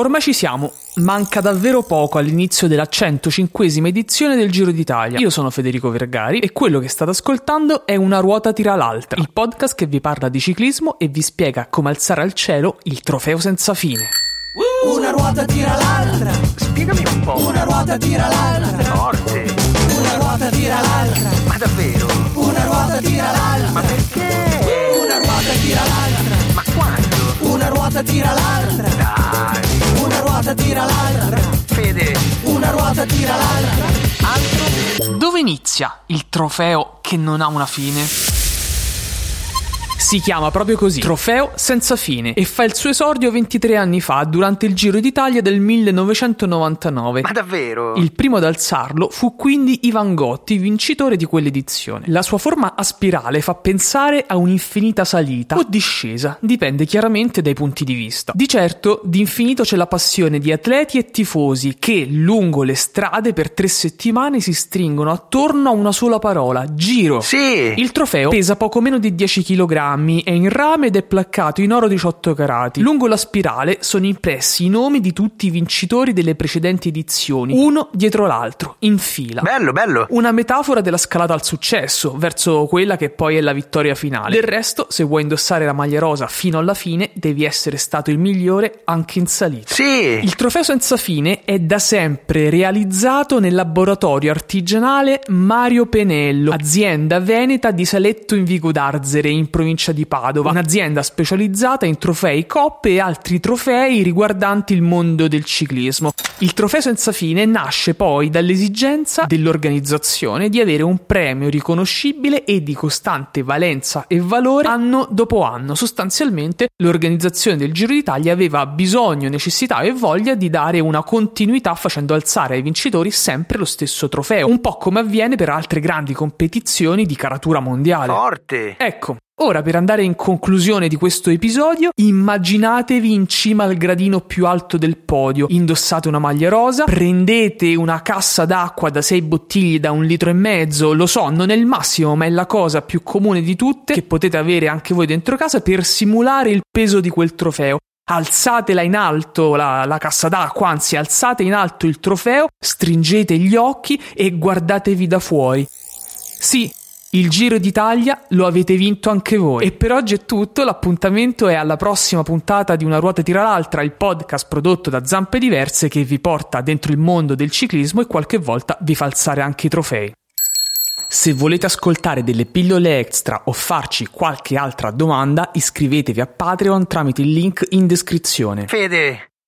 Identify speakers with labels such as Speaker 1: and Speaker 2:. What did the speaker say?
Speaker 1: Ormai ci siamo, manca davvero poco all'inizio della 105esima edizione del Giro d'Italia. Io sono Federico Vergari e quello che state ascoltando è Una ruota tira l'altra, il podcast che vi parla di ciclismo e vi spiega come alzare al cielo il trofeo senza fine.
Speaker 2: Una ruota tira l'altra,
Speaker 3: Spiegami un po'.
Speaker 2: una ruota tira l'altra,
Speaker 3: Forte.
Speaker 2: una ruota tira l'altra,
Speaker 3: Ma davvero?
Speaker 2: una ruota tira l'altra,
Speaker 3: Ma perché?
Speaker 2: una ruota tira l'altra,
Speaker 3: Ma quando?
Speaker 2: una ruota tira l'altra, ruota tira l'altra,
Speaker 3: Fede.
Speaker 2: una ruota tira l'altra.
Speaker 1: Dove inizia il trofeo che non ha una fine? Si chiama proprio così, Trofeo senza fine, e fa il suo esordio 23 anni fa durante il Giro d'Italia del 1999.
Speaker 3: Ma davvero?
Speaker 1: Il primo ad alzarlo fu quindi Ivan Gotti, vincitore di quell'edizione. La sua forma a spirale fa pensare a un'infinita salita o discesa, dipende chiaramente dai punti di vista. Di certo, di infinito c'è la passione di atleti e tifosi che, lungo le strade per tre settimane, si stringono attorno a una sola parola, Giro.
Speaker 3: Sì.
Speaker 1: Il trofeo pesa poco meno di 10 kg, è in rame ed è placcato in oro 18 carati. Lungo la spirale sono impressi i nomi di tutti i vincitori delle precedenti edizioni, uno dietro l'altro, in fila.
Speaker 3: Bello, bello.
Speaker 1: Una metafora della scalata al successo, verso quella che poi è la vittoria finale. Del resto, se vuoi indossare la maglia rosa fino alla fine, devi essere stato il migliore anche in salita.
Speaker 3: Sì.
Speaker 1: Il trofeo senza fine è da sempre realizzato nel laboratorio artigianale Mario Penello, azienda veneta di Saletto in Vico d'Arzere, in provincia di Padova, un'azienda specializzata in trofei, coppe e altri trofei riguardanti il mondo del ciclismo. Il trofeo senza fine nasce poi dall'esigenza dell'organizzazione di avere un premio riconoscibile e di costante valenza e valore anno dopo anno. Sostanzialmente l'organizzazione del Giro d'Italia aveva bisogno, necessità e voglia di dare una continuità facendo alzare ai vincitori sempre lo stesso trofeo, un po' come avviene per altre grandi competizioni di caratura mondiale.
Speaker 3: Forte.
Speaker 1: Ecco, ora per andare in conclusione di questo episodio, immaginatevi in cima al gradino più alto del podio, indossate una maglia rosa, prendete una cassa d'acqua da 6 bottiglie da un litro e mezzo, lo so, non è il massimo, ma è la cosa più comune di tutte che potete avere anche voi dentro casa per simulare il peso di quel trofeo. Alzatela in alto la, la cassa d'acqua, anzi alzate in alto il trofeo, stringete gli occhi e guardatevi da fuori. Sì, il Giro d'Italia lo avete vinto anche voi. E per oggi è tutto, l'appuntamento è alla prossima puntata di Una ruota tira l'altra, il podcast prodotto da Zampe Diverse che vi porta dentro il mondo del ciclismo e qualche volta vi fa alzare anche i trofei. Se volete ascoltare delle pillole extra o farci qualche altra domanda, iscrivetevi a Patreon tramite il link in descrizione.
Speaker 3: Fede.